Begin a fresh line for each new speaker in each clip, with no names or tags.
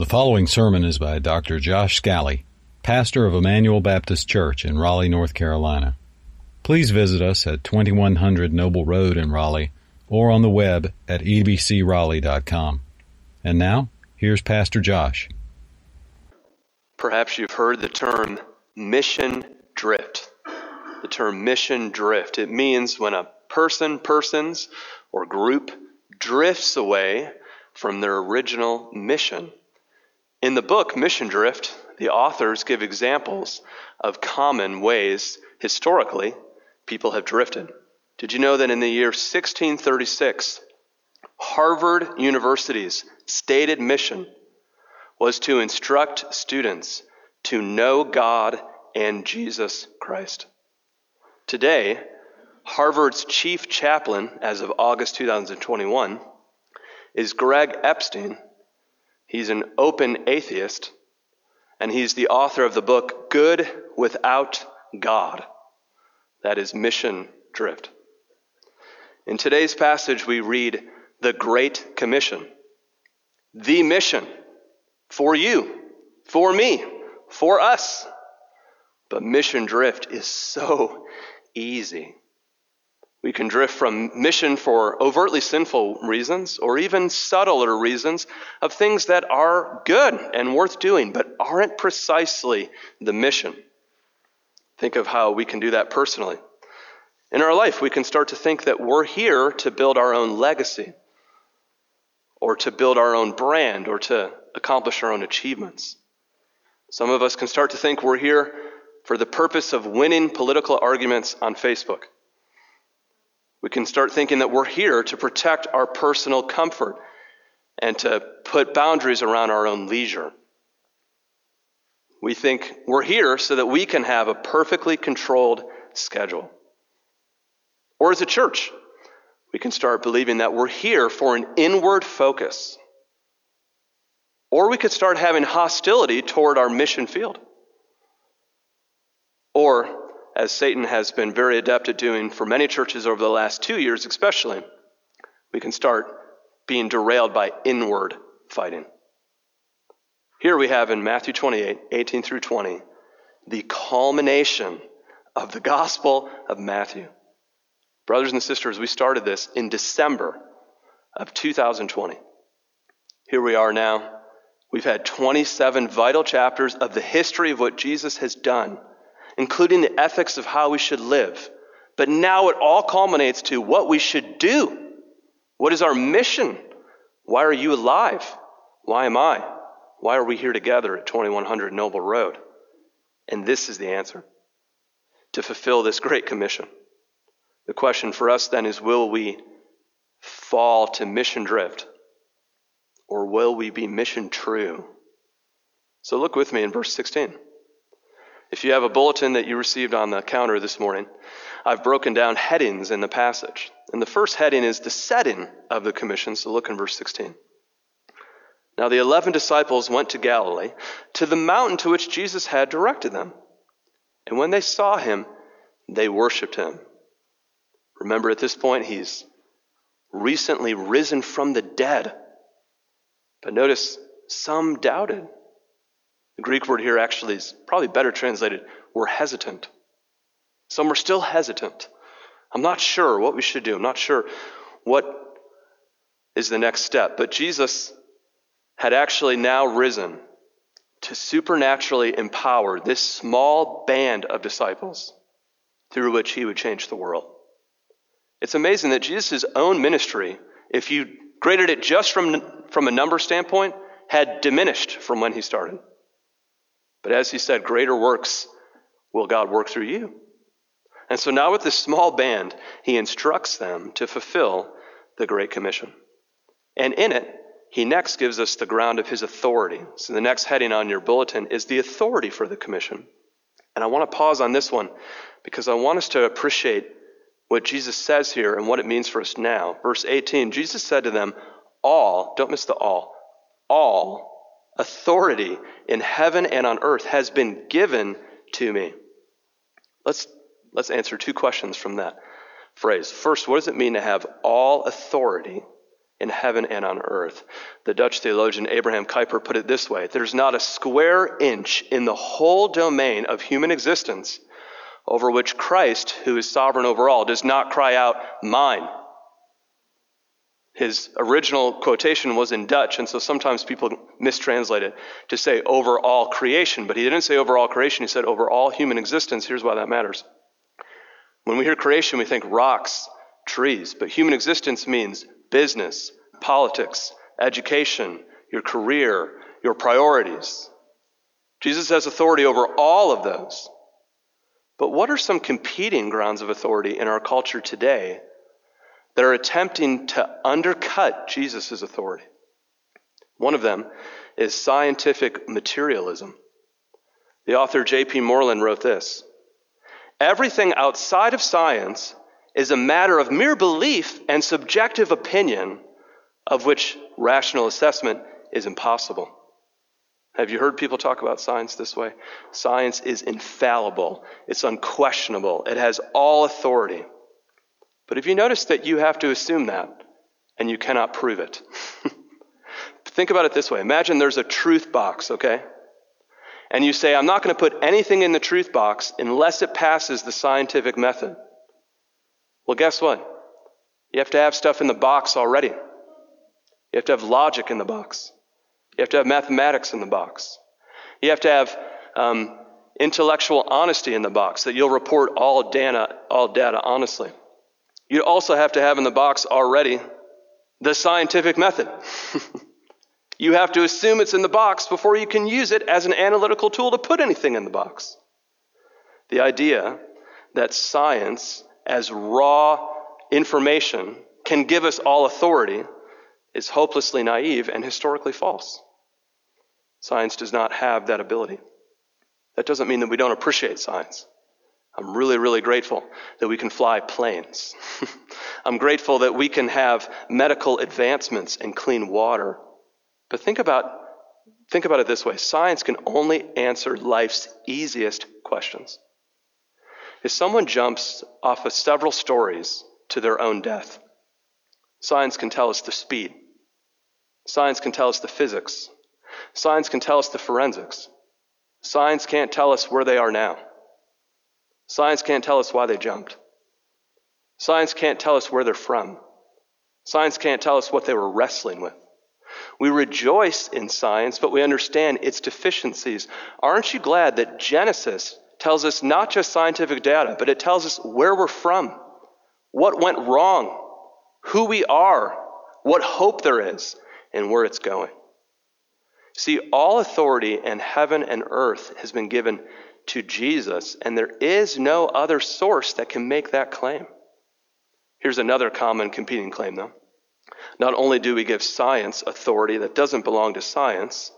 The following sermon is by Dr. Josh Scally, pastor of Emmanuel Baptist Church in Raleigh, North Carolina. Please visit us at 2100 Noble Road in Raleigh or on the web at ebcraleigh.com. And now, here's Pastor Josh.
Perhaps you've heard the term mission drift. The term mission drift. It means when a person, persons, or group drifts away from their original mission. In the book Mission Drift, the authors give examples of common ways historically people have drifted. Did you know that in the year 1636, Harvard University's stated mission was to instruct students to know God and Jesus Christ? Today, Harvard's chief chaplain, as of August 2021, is Greg Epstein He's an open atheist, and he's the author of the book Good Without God. That is mission drift. In today's passage, we read the Great Commission, the mission for you, for me, for us. But mission drift is so easy. We can drift from mission for overtly sinful reasons or even subtler reasons of things that are good and worth doing, but aren't precisely the mission. Think of how we can do that personally. In our life, we can start to think that we're here to build our own legacy or to build our own brand or to accomplish our own achievements. Some of us can start to think we're here for the purpose of winning political arguments on Facebook we can start thinking that we're here to protect our personal comfort and to put boundaries around our own leisure. We think we're here so that we can have a perfectly controlled schedule. Or as a church, we can start believing that we're here for an inward focus. Or we could start having hostility toward our mission field. Or as Satan has been very adept at doing for many churches over the last two years, especially, we can start being derailed by inward fighting. Here we have in Matthew 28 18 through 20 the culmination of the Gospel of Matthew. Brothers and sisters, we started this in December of 2020. Here we are now. We've had 27 vital chapters of the history of what Jesus has done including the ethics of how we should live. But now it all culminates to what we should do. What is our mission? Why are you alive? Why am I? Why are we here together at 2100 Noble Road? And this is the answer to fulfill this great commission. The question for us then is will we fall to mission drift or will we be mission true? So look with me in verse 16. If you have a bulletin that you received on the counter this morning, I've broken down headings in the passage. And the first heading is the setting of the commission. So look in verse 16. Now the eleven disciples went to Galilee, to the mountain to which Jesus had directed them. And when they saw him, they worshiped him. Remember, at this point, he's recently risen from the dead. But notice, some doubted. The Greek word here actually is probably better translated, we're hesitant. Some are still hesitant. I'm not sure what we should do. I'm not sure what is the next step. But Jesus had actually now risen to supernaturally empower this small band of disciples through which he would change the world. It's amazing that Jesus' own ministry, if you graded it just from, from a number standpoint, had diminished from when he started. But as he said, greater works will God work through you. And so now with this small band, he instructs them to fulfill the Great Commission. And in it, he next gives us the ground of his authority. So the next heading on your bulletin is the authority for the commission. And I want to pause on this one because I want us to appreciate what Jesus says here and what it means for us now. Verse 18 Jesus said to them, All, don't miss the all, all authority in heaven and on earth has been given to me. Let's, let's answer two questions from that phrase. First, what does it mean to have all authority in heaven and on earth. The Dutch theologian Abraham Kuyper put it this way There's not a square inch in the whole domain of human existence over which Christ, who is sovereign over all, does not cry out, Mine. His original quotation was in Dutch, and so sometimes people mistranslate it to say over all creation, but he didn't say over all creation, he said over all human existence. Here's why that matters. When we hear creation, we think rocks, trees, but human existence means business, politics, education, your career, your priorities. Jesus has authority over all of those. But what are some competing grounds of authority in our culture today that are attempting to undercut Jesus' authority? One of them is scientific materialism. The author J.P. Moreland wrote this Everything outside of science is a matter of mere belief and subjective opinion of which rational assessment is impossible. Have you heard people talk about science this way? Science is infallible, it's unquestionable, it has all authority. But if you notice that you have to assume that and you cannot prove it? Think about it this way Imagine there's a truth box, okay? And you say, I'm not going to put anything in the truth box unless it passes the scientific method. Well, guess what? You have to have stuff in the box already. You have to have logic in the box. You have to have mathematics in the box. You have to have um, intellectual honesty in the box, that you'll report all data, all data honestly. You also have to have in the box already the scientific method. you have to assume it's in the box before you can use it as an analytical tool to put anything in the box. The idea that science as raw information can give us all authority is hopelessly naive and historically false. Science does not have that ability. That doesn't mean that we don't appreciate science. I'm really, really grateful that we can fly planes. I'm grateful that we can have medical advancements and clean water. But think about, think about it this way science can only answer life's easiest questions. If someone jumps off of several stories to their own death, science can tell us the speed. Science can tell us the physics. Science can tell us the forensics. Science can't tell us where they are now. Science can't tell us why they jumped. Science can't tell us where they're from. Science can't tell us what they were wrestling with. We rejoice in science, but we understand its deficiencies. Aren't you glad that Genesis tells us not just scientific data, but it tells us where we're from, what went wrong, who we are, what hope there is, and where it's going. See, all authority in heaven and earth has been given to Jesus, and there is no other source that can make that claim. Here's another common competing claim, though. Not only do we give science authority that doesn't belong to science,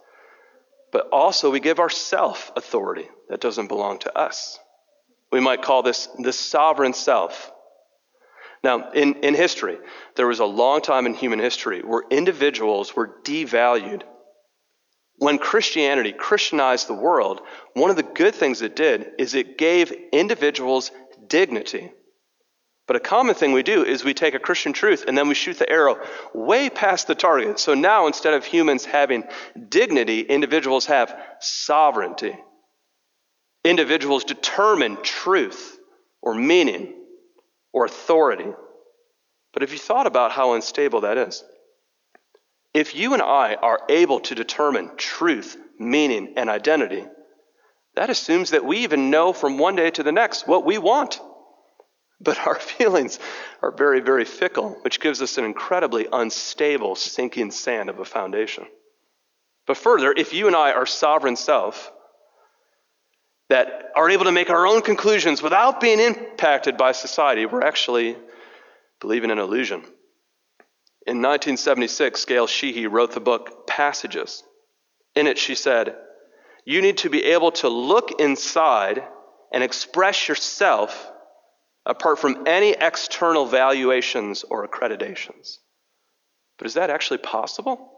but also we give ourself authority that doesn't belong to us. We might call this the sovereign self. Now, in, in history, there was a long time in human history where individuals were devalued. When Christianity Christianized the world, one of the good things it did is it gave individuals dignity. But a common thing we do is we take a Christian truth and then we shoot the arrow way past the target. So now instead of humans having dignity, individuals have sovereignty. Individuals determine truth or meaning or authority. But have you thought about how unstable that is? If you and I are able to determine truth, meaning, and identity, that assumes that we even know from one day to the next what we want. But our feelings are very, very fickle, which gives us an incredibly unstable sinking sand of a foundation. But further, if you and I are sovereign self, that are able to make our own conclusions without being impacted by society, we're actually believing an illusion. In 1976, Gail Sheehy wrote the book Passages. In it, she said, You need to be able to look inside and express yourself apart from any external valuations or accreditations. But is that actually possible?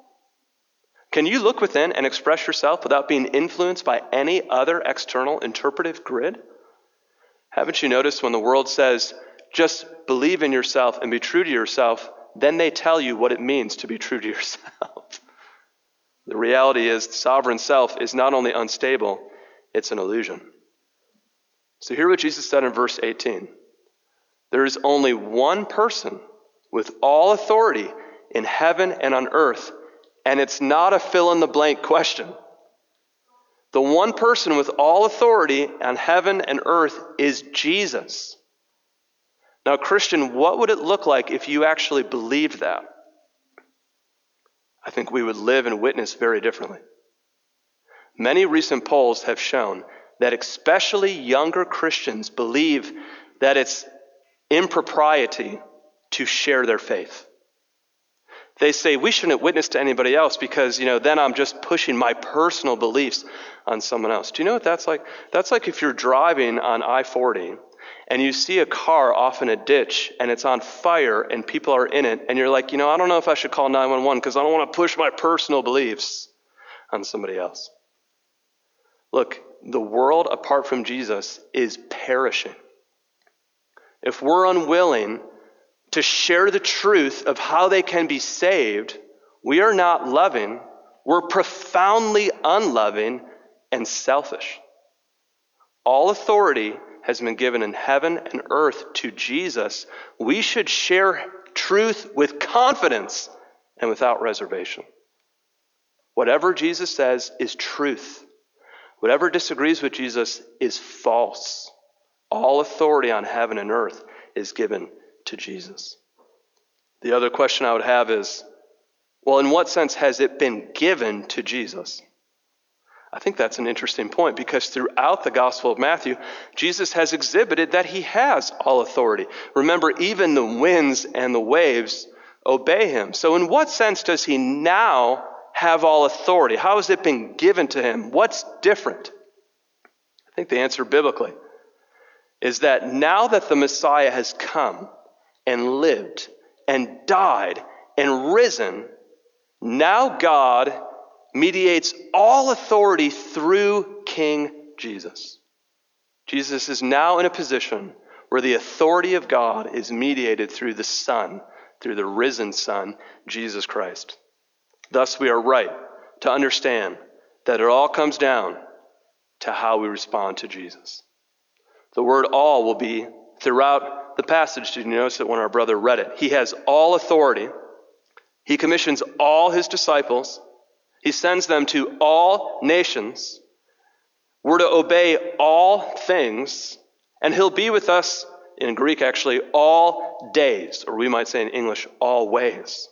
Can you look within and express yourself without being influenced by any other external interpretive grid? Haven't you noticed when the world says, just believe in yourself and be true to yourself, then they tell you what it means to be true to yourself. the reality is, sovereign self is not only unstable, it's an illusion. So, hear what Jesus said in verse 18 There is only one person with all authority in heaven and on earth, and it's not a fill in the blank question. The one person with all authority on heaven and earth is Jesus. Now, Christian, what would it look like if you actually believed that? I think we would live and witness very differently. Many recent polls have shown that especially younger Christians believe that it's impropriety to share their faith. They say we shouldn't witness to anybody else because, you know, then I'm just pushing my personal beliefs on someone else. Do you know what that's like? That's like if you're driving on I 40 and you see a car off in a ditch and it's on fire and people are in it, and you're like, you know, I don't know if I should call 911 because I don't want to push my personal beliefs on somebody else. Look, the world apart from Jesus is perishing. If we're unwilling to share the truth of how they can be saved, we are not loving, we're profoundly unloving and selfish. All authority has been given in heaven and earth to Jesus. We should share truth with confidence and without reservation. Whatever Jesus says is truth. Whatever disagrees with Jesus is false. All authority on heaven and earth is given to Jesus. The other question I would have is well, in what sense has it been given to Jesus? I think that's an interesting point because throughout the Gospel of Matthew, Jesus has exhibited that he has all authority. Remember, even the winds and the waves obey him. So, in what sense does he now have all authority? How has it been given to him? What's different? I think the answer biblically is that now that the Messiah has come, and lived and died and risen, now God mediates all authority through King Jesus. Jesus is now in a position where the authority of God is mediated through the Son, through the risen Son, Jesus Christ. Thus, we are right to understand that it all comes down to how we respond to Jesus. The word all will be throughout the passage, did you notice that when our brother read it? He has all authority. He commissions all his disciples. He sends them to all nations. We're to obey all things, and he'll be with us, in Greek actually, all days, or we might say in English, all ways.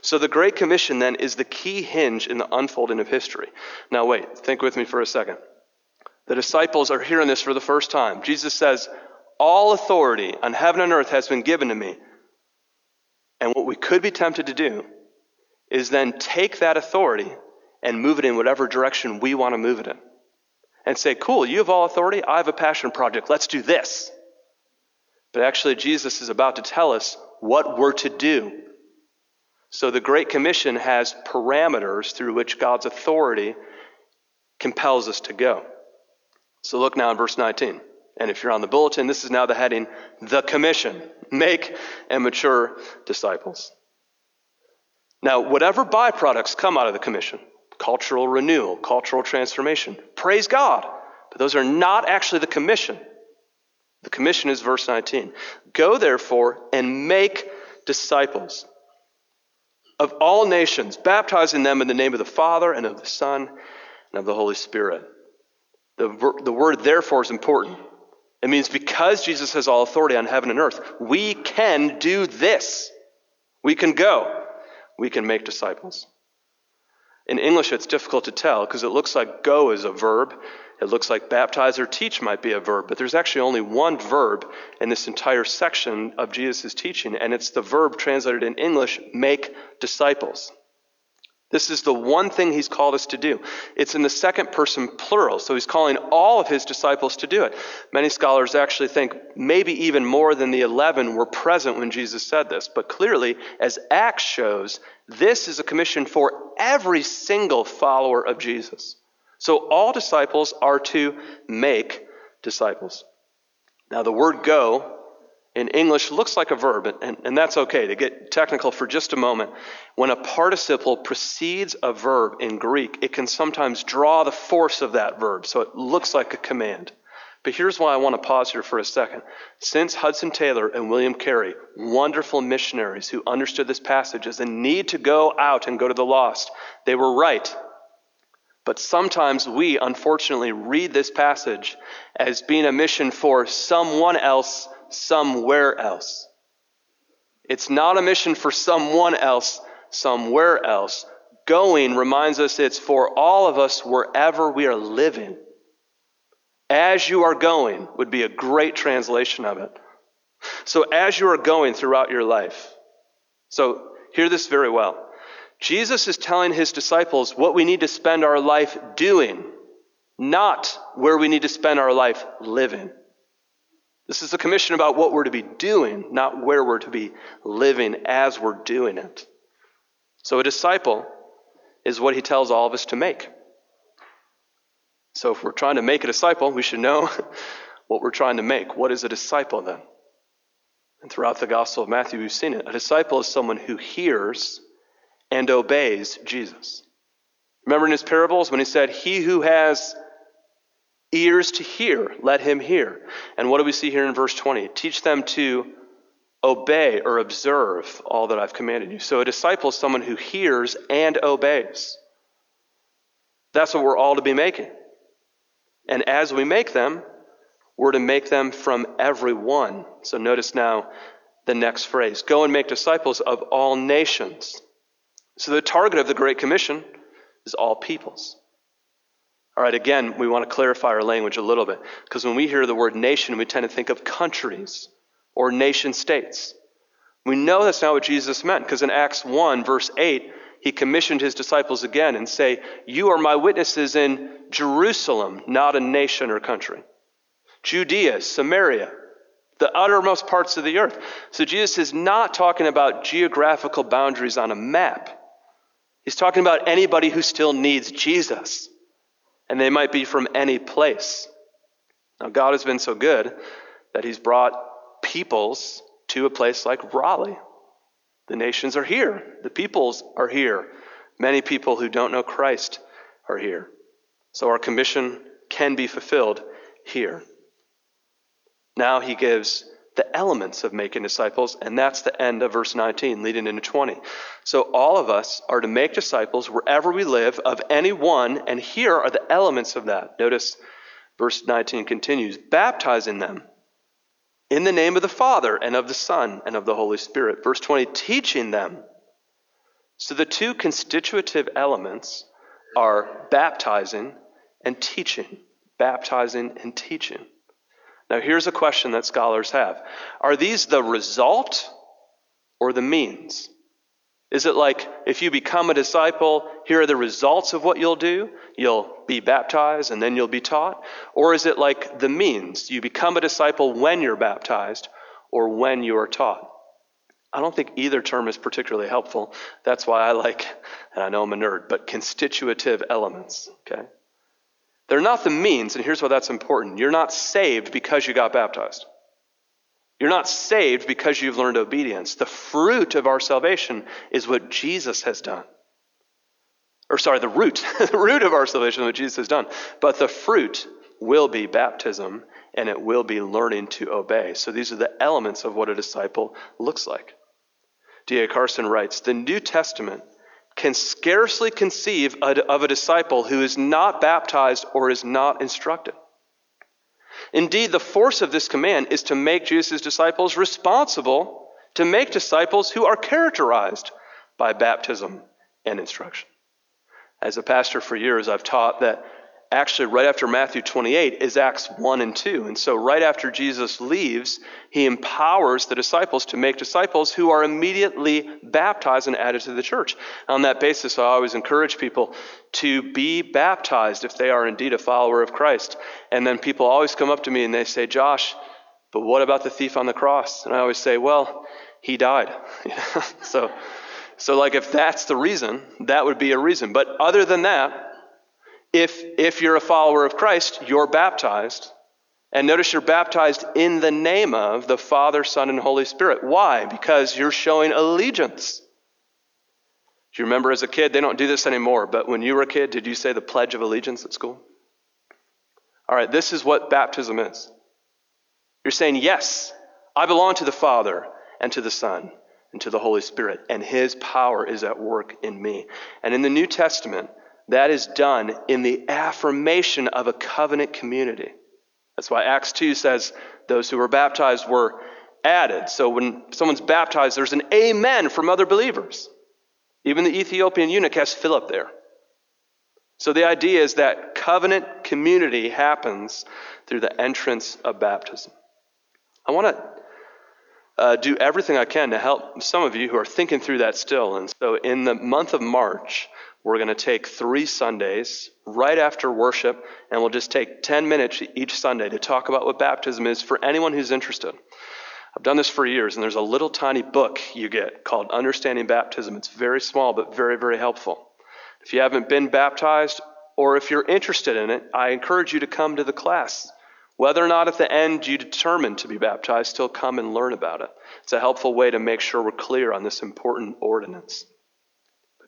So the Great Commission then is the key hinge in the unfolding of history. Now, wait, think with me for a second. The disciples are hearing this for the first time. Jesus says, all authority on heaven and earth has been given to me. And what we could be tempted to do is then take that authority and move it in whatever direction we want to move it in. And say, cool, you have all authority, I have a passion project, let's do this. But actually, Jesus is about to tell us what we're to do. So the Great Commission has parameters through which God's authority compels us to go. So look now in verse 19. And if you're on the bulletin, this is now the heading The Commission Make and Mature Disciples. Now, whatever byproducts come out of the commission, cultural renewal, cultural transformation, praise God. But those are not actually the commission. The commission is verse 19. Go therefore and make disciples of all nations, baptizing them in the name of the Father and of the Son and of the Holy Spirit. The, the word therefore is important. It means because Jesus has all authority on heaven and earth, we can do this. We can go. We can make disciples. In English, it's difficult to tell because it looks like go is a verb. It looks like baptize or teach might be a verb, but there's actually only one verb in this entire section of Jesus' teaching, and it's the verb translated in English, make disciples. This is the one thing he's called us to do. It's in the second person plural, so he's calling all of his disciples to do it. Many scholars actually think maybe even more than the 11 were present when Jesus said this, but clearly, as Acts shows, this is a commission for every single follower of Jesus. So all disciples are to make disciples. Now, the word go in English looks like a verb, and, and that's okay to get technical for just a moment. When a participle precedes a verb in Greek, it can sometimes draw the force of that verb, so it looks like a command. But here's why I want to pause here for a second. Since Hudson Taylor and William Carey, wonderful missionaries who understood this passage as a need to go out and go to the lost, they were right. But sometimes we, unfortunately, read this passage as being a mission for someone else somewhere else. It's not a mission for someone else somewhere else. Going reminds us it's for all of us wherever we are living. As you are going would be a great translation of it. So, as you are going throughout your life, so hear this very well. Jesus is telling his disciples what we need to spend our life doing, not where we need to spend our life living. This is a commission about what we're to be doing, not where we're to be living as we're doing it. So, a disciple is what he tells all of us to make. So, if we're trying to make a disciple, we should know what we're trying to make. What is a disciple then? And throughout the Gospel of Matthew, we've seen it. A disciple is someone who hears and obeys Jesus. Remember in his parables when he said, He who has ears to hear, let him hear. And what do we see here in verse 20? Teach them to obey or observe all that I've commanded you. So a disciple is someone who hears and obeys. That's what we're all to be making. And as we make them, we're to make them from everyone. So notice now the next phrase go and make disciples of all nations. So the target of the Great Commission is all peoples. All right, again, we want to clarify our language a little bit because when we hear the word nation, we tend to think of countries or nation states. We know that's not what Jesus meant because in Acts 1, verse 8, he commissioned his disciples again and say, You are my witnesses in Jerusalem, not a nation or country. Judea, Samaria, the uttermost parts of the earth. So Jesus is not talking about geographical boundaries on a map. He's talking about anybody who still needs Jesus and they might be from any place. Now, God has been so good that He's brought peoples to a place like Raleigh. The nations are here, the peoples are here. Many people who don't know Christ are here. So our commission can be fulfilled here. Now he gives the elements of making disciples, and that's the end of verse 19, leading into 20. So, all of us are to make disciples wherever we live of any one, and here are the elements of that. Notice verse 19 continues baptizing them in the name of the Father, and of the Son, and of the Holy Spirit. Verse 20, teaching them. So, the two constitutive elements are baptizing and teaching. Baptizing and teaching. Now, here's a question that scholars have Are these the result or the means? Is it like if you become a disciple, here are the results of what you'll do? You'll be baptized and then you'll be taught? Or is it like the means? You become a disciple when you're baptized or when you are taught? I don't think either term is particularly helpful. That's why I like, and I know I'm a nerd, but constitutive elements, okay? They're not the means, and here's why that's important. You're not saved because you got baptized. You're not saved because you've learned obedience. The fruit of our salvation is what Jesus has done. Or, sorry, the root. the root of our salvation is what Jesus has done. But the fruit will be baptism and it will be learning to obey. So, these are the elements of what a disciple looks like. D.A. Carson writes The New Testament can scarcely conceive of a disciple who is not baptized or is not instructed. Indeed, the force of this command is to make Jesus' disciples responsible to make disciples who are characterized by baptism and instruction. As a pastor for years, I've taught that actually right after Matthew 28 is Acts 1 and 2. And so, right after Jesus leaves, he empowers the disciples to make disciples who are immediately baptized and added to the church. On that basis, I always encourage people to be baptized if they are indeed a follower of Christ. And then people always come up to me and they say, Josh, but what about the thief on the cross? And I always say, well, he died. so, so like if that's the reason, that would be a reason. But other than that, if, if you're a follower of Christ, you're baptized And notice you're baptized in the name of the Father, Son, and Holy Spirit. Why? Because you're showing allegiance. Do you remember as a kid? They don't do this anymore, but when you were a kid, did you say the Pledge of Allegiance at school? All right, this is what baptism is. You're saying, Yes, I belong to the Father and to the Son and to the Holy Spirit, and His power is at work in me. And in the New Testament, that is done in the affirmation of a covenant community. That's why Acts 2 says those who were baptized were added. So when someone's baptized, there's an amen from other believers. Even the Ethiopian eunuch has Philip there. So the idea is that covenant community happens through the entrance of baptism. I want to uh, do everything I can to help some of you who are thinking through that still. And so in the month of March, we're going to take three Sundays right after worship, and we'll just take 10 minutes each Sunday to talk about what baptism is for anyone who's interested. I've done this for years, and there's a little tiny book you get called Understanding Baptism. It's very small, but very, very helpful. If you haven't been baptized, or if you're interested in it, I encourage you to come to the class. Whether or not at the end you determine to be baptized, still come and learn about it. It's a helpful way to make sure we're clear on this important ordinance.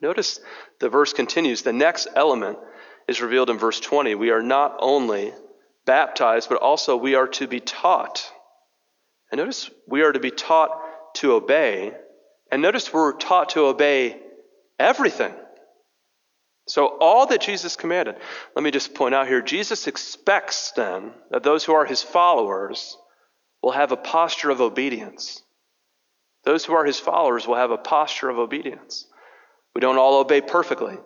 Notice the verse continues. The next element is revealed in verse 20. We are not only baptized, but also we are to be taught. And notice we are to be taught to obey. And notice we're taught to obey everything. So, all that Jesus commanded, let me just point out here Jesus expects then that those who are his followers will have a posture of obedience. Those who are his followers will have a posture of obedience. We don't all obey perfectly,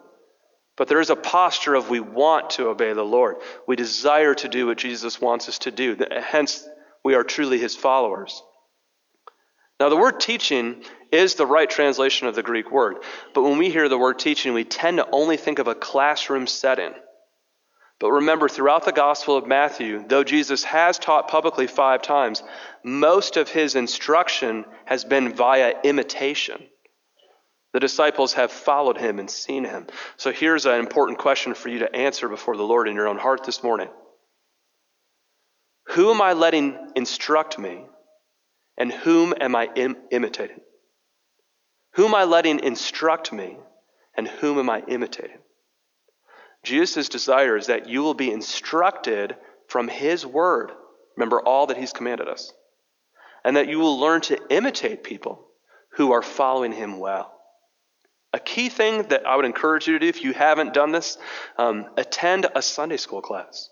but there is a posture of we want to obey the Lord. We desire to do what Jesus wants us to do. Hence, we are truly his followers. Now, the word teaching is the right translation of the Greek word, but when we hear the word teaching, we tend to only think of a classroom setting. But remember, throughout the Gospel of Matthew, though Jesus has taught publicly five times, most of his instruction has been via imitation. The disciples have followed him and seen him. So here's an important question for you to answer before the Lord in your own heart this morning Who am I letting instruct me, and whom am I Im- imitating? Whom am I letting instruct me, and whom am I imitating? Jesus' desire is that you will be instructed from his word. Remember all that he's commanded us. And that you will learn to imitate people who are following him well. A key thing that I would encourage you to do if you haven't done this, um, attend a Sunday school class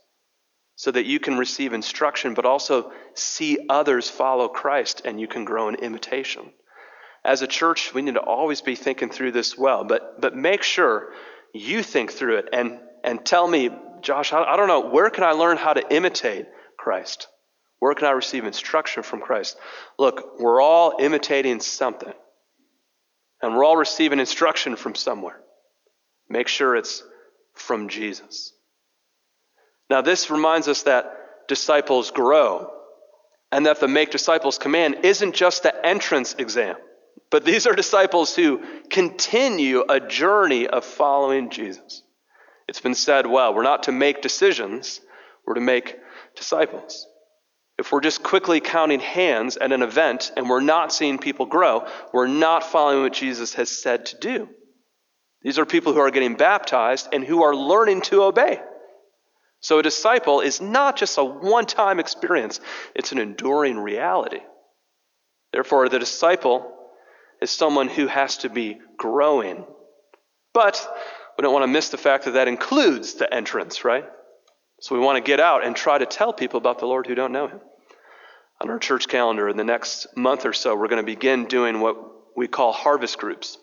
so that you can receive instruction, but also see others follow Christ and you can grow in imitation. As a church, we need to always be thinking through this well, but, but make sure you think through it and, and tell me, Josh, I, I don't know, where can I learn how to imitate Christ? Where can I receive instruction from Christ? Look, we're all imitating something. And we're all receiving instruction from somewhere. Make sure it's from Jesus. Now, this reminds us that disciples grow and that the Make Disciples command isn't just the entrance exam, but these are disciples who continue a journey of following Jesus. It's been said well, we're not to make decisions, we're to make disciples. If we're just quickly counting hands at an event and we're not seeing people grow, we're not following what Jesus has said to do. These are people who are getting baptized and who are learning to obey. So a disciple is not just a one time experience, it's an enduring reality. Therefore, the disciple is someone who has to be growing. But we don't want to miss the fact that that includes the entrance, right? So we want to get out and try to tell people about the Lord who don't know him. On our church calendar in the next month or so, we're going to begin doing what we call harvest groups.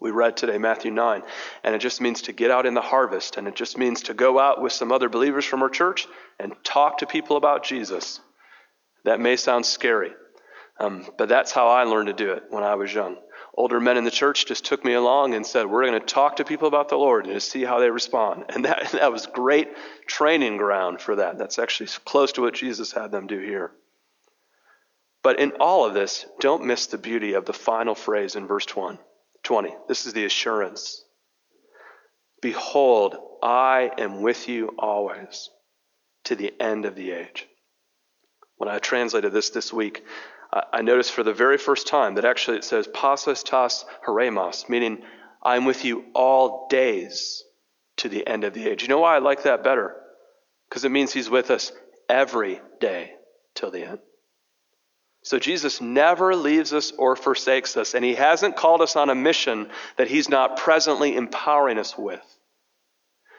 We read today Matthew 9, and it just means to get out in the harvest, and it just means to go out with some other believers from our church and talk to people about Jesus. That may sound scary, um, but that's how I learned to do it when I was young older men in the church just took me along and said, We're going to talk to people about the Lord and to see how they respond. And that, that was great training ground for that. That's actually close to what Jesus had them do here. But in all of this, don't miss the beauty of the final phrase in verse 20. This is the assurance. Behold, I am with you always to the end of the age. When I translated this this week, I noticed for the very first time that actually it says "pasos tas heremos, meaning I'm with you all days to the end of the age. You know why I like that better? Because it means he's with us every day till the end. So Jesus never leaves us or forsakes us, and he hasn't called us on a mission that he's not presently empowering us with.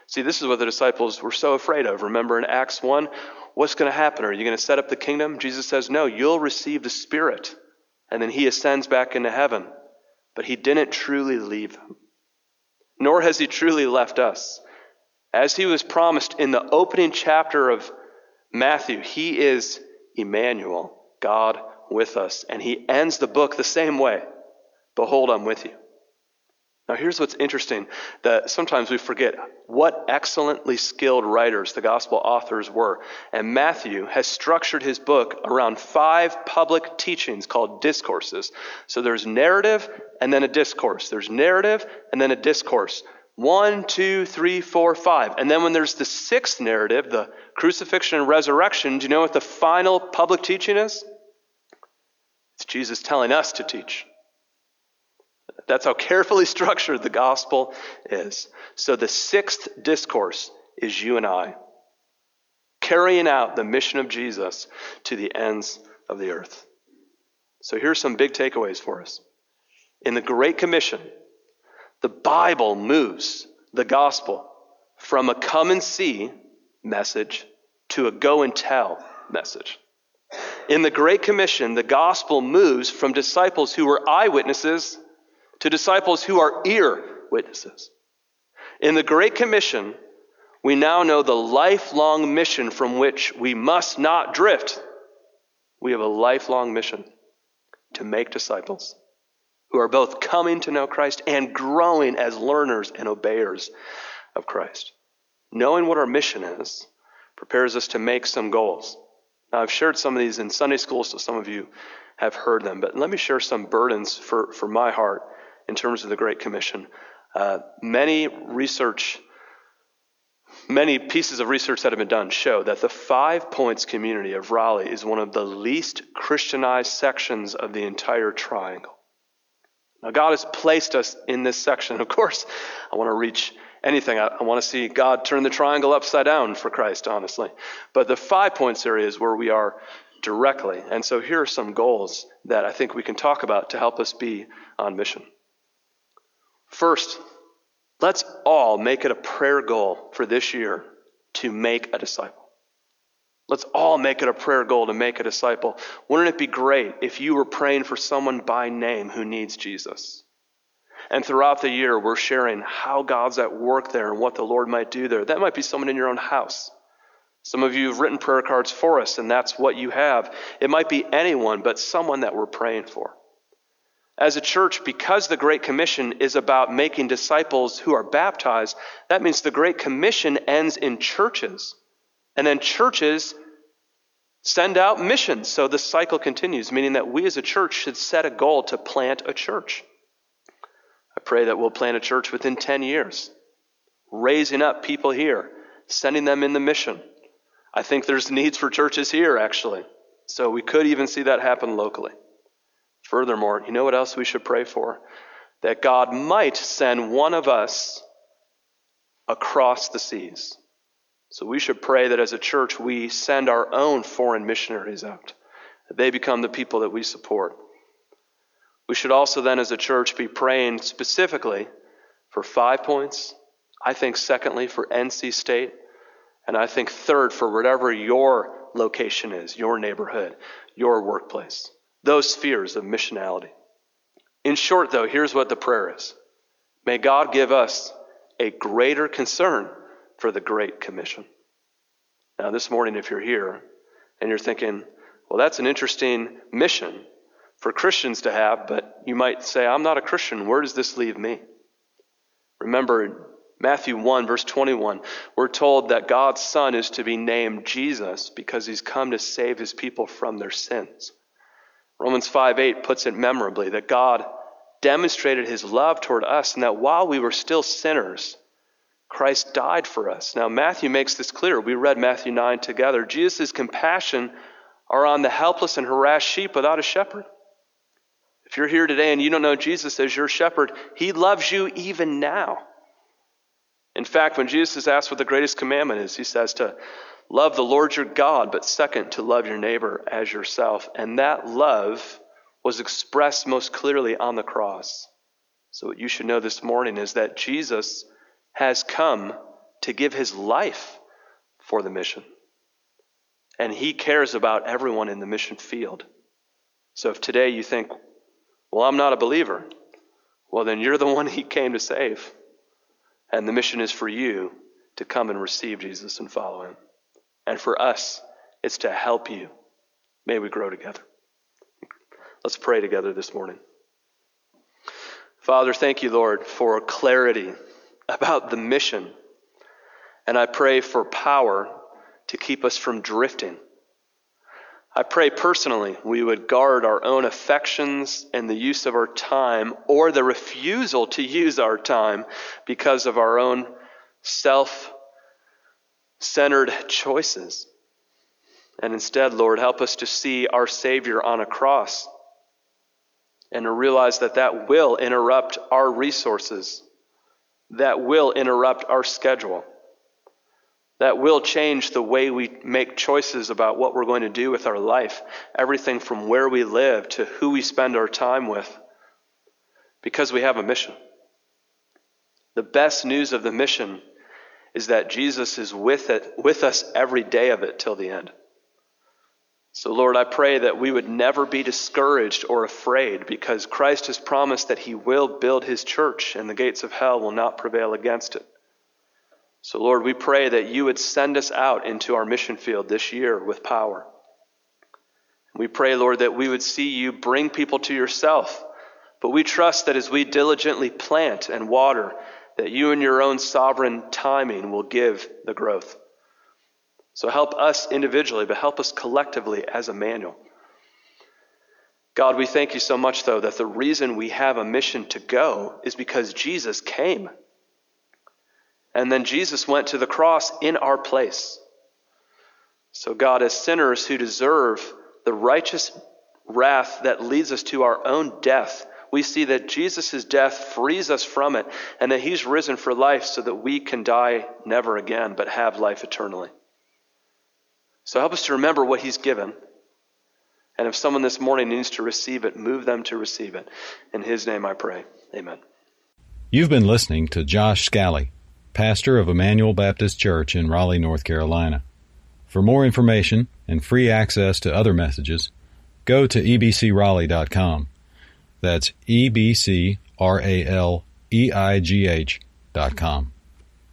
See, this is what the disciples were so afraid of. Remember in Acts 1, what's going to happen? Are you going to set up the kingdom? Jesus says, No, you'll receive the Spirit. And then he ascends back into heaven. But he didn't truly leave them, nor has he truly left us. As he was promised in the opening chapter of Matthew, he is Emmanuel, God with us. And he ends the book the same way Behold, I'm with you. Now, here's what's interesting that sometimes we forget what excellently skilled writers the gospel authors were. And Matthew has structured his book around five public teachings called discourses. So there's narrative and then a discourse. There's narrative and then a discourse. One, two, three, four, five. And then when there's the sixth narrative, the crucifixion and resurrection, do you know what the final public teaching is? It's Jesus telling us to teach. That's how carefully structured the gospel is. So the sixth discourse is you and I, carrying out the mission of Jesus to the ends of the earth. So here's some big takeaways for us. In the Great Commission, the Bible moves the gospel from a come and see message to a go and tell message. In the Great Commission, the gospel moves from disciples who were eyewitnesses to disciples who are ear witnesses. In the Great Commission, we now know the lifelong mission from which we must not drift. We have a lifelong mission to make disciples who are both coming to know Christ and growing as learners and obeyers of Christ. Knowing what our mission is prepares us to make some goals. Now, I've shared some of these in Sunday school, so some of you have heard them, but let me share some burdens for, for my heart in terms of the Great Commission. Uh, many research, many pieces of research that have been done show that the Five Points community of Raleigh is one of the least Christianized sections of the entire triangle. Now, God has placed us in this section. Of course, I want to reach anything. I, I want to see God turn the triangle upside down for Christ, honestly. But the five points area is where we are directly. And so here are some goals that I think we can talk about to help us be on mission. First, let's all make it a prayer goal for this year to make a disciple. Let's all make it a prayer goal to make a disciple. Wouldn't it be great if you were praying for someone by name who needs Jesus? And throughout the year, we're sharing how God's at work there and what the Lord might do there. That might be someone in your own house. Some of you have written prayer cards for us, and that's what you have. It might be anyone, but someone that we're praying for. As a church, because the Great Commission is about making disciples who are baptized, that means the Great Commission ends in churches. And then churches send out missions. So the cycle continues, meaning that we as a church should set a goal to plant a church. Pray that we'll plant a church within 10 years, raising up people here, sending them in the mission. I think there's needs for churches here, actually. So we could even see that happen locally. Furthermore, you know what else we should pray for? That God might send one of us across the seas. So we should pray that as a church we send our own foreign missionaries out, that they become the people that we support. We should also then, as a church, be praying specifically for five points. I think, secondly, for NC State. And I think, third, for whatever your location is, your neighborhood, your workplace, those spheres of missionality. In short, though, here's what the prayer is May God give us a greater concern for the Great Commission. Now, this morning, if you're here and you're thinking, well, that's an interesting mission for Christians to have, but you might say, I'm not a Christian. Where does this leave me? Remember, Matthew 1, verse 21, we're told that God's Son is to be named Jesus because he's come to save his people from their sins. Romans 5 8 puts it memorably that God demonstrated his love toward us and that while we were still sinners, Christ died for us. Now, Matthew makes this clear. We read Matthew 9 together. Jesus' compassion are on the helpless and harassed sheep without a shepherd. If you're here today and you don't know Jesus as your shepherd, he loves you even now. In fact, when Jesus is asked what the greatest commandment is, he says to love the Lord your God, but second, to love your neighbor as yourself. And that love was expressed most clearly on the cross. So, what you should know this morning is that Jesus has come to give his life for the mission. And he cares about everyone in the mission field. So, if today you think, well, I'm not a believer, well, then you're the one he came to save. And the mission is for you to come and receive Jesus and follow him. And for us, it's to help you. May we grow together. Let's pray together this morning. Father, thank you, Lord, for clarity about the mission. And I pray for power to keep us from drifting. I pray personally we would guard our own affections and the use of our time or the refusal to use our time because of our own self centered choices. And instead, Lord, help us to see our Savior on a cross and to realize that that will interrupt our resources, that will interrupt our schedule, that will change the way we make choices about what we're going to do with our life, everything from where we live to who we spend our time with, because we have a mission. The best news of the mission is that Jesus is with it with us every day of it till the end. So, Lord, I pray that we would never be discouraged or afraid because Christ has promised that he will build his church and the gates of hell will not prevail against it. So, Lord, we pray that you would send us out into our mission field this year with power. We pray, Lord, that we would see you bring people to yourself. But we trust that as we diligently plant and water, that you in your own sovereign timing will give the growth. So help us individually, but help us collectively as Emmanuel. God, we thank you so much, though, that the reason we have a mission to go is because Jesus came. And then Jesus went to the cross in our place. So, God, as sinners who deserve the righteous wrath that leads us to our own death, we see that Jesus' death frees us from it and that he's risen for life so that we can die never again but have life eternally. So help us to remember what He's given. And if someone this morning needs to receive it, move them to receive it. In His name I pray. Amen.
You've been listening to Josh Scally, pastor of Emmanuel Baptist Church in Raleigh, North Carolina. For more information and free access to other messages, go to ebcraleigh.com. That's E B C R A L E I G H dot com.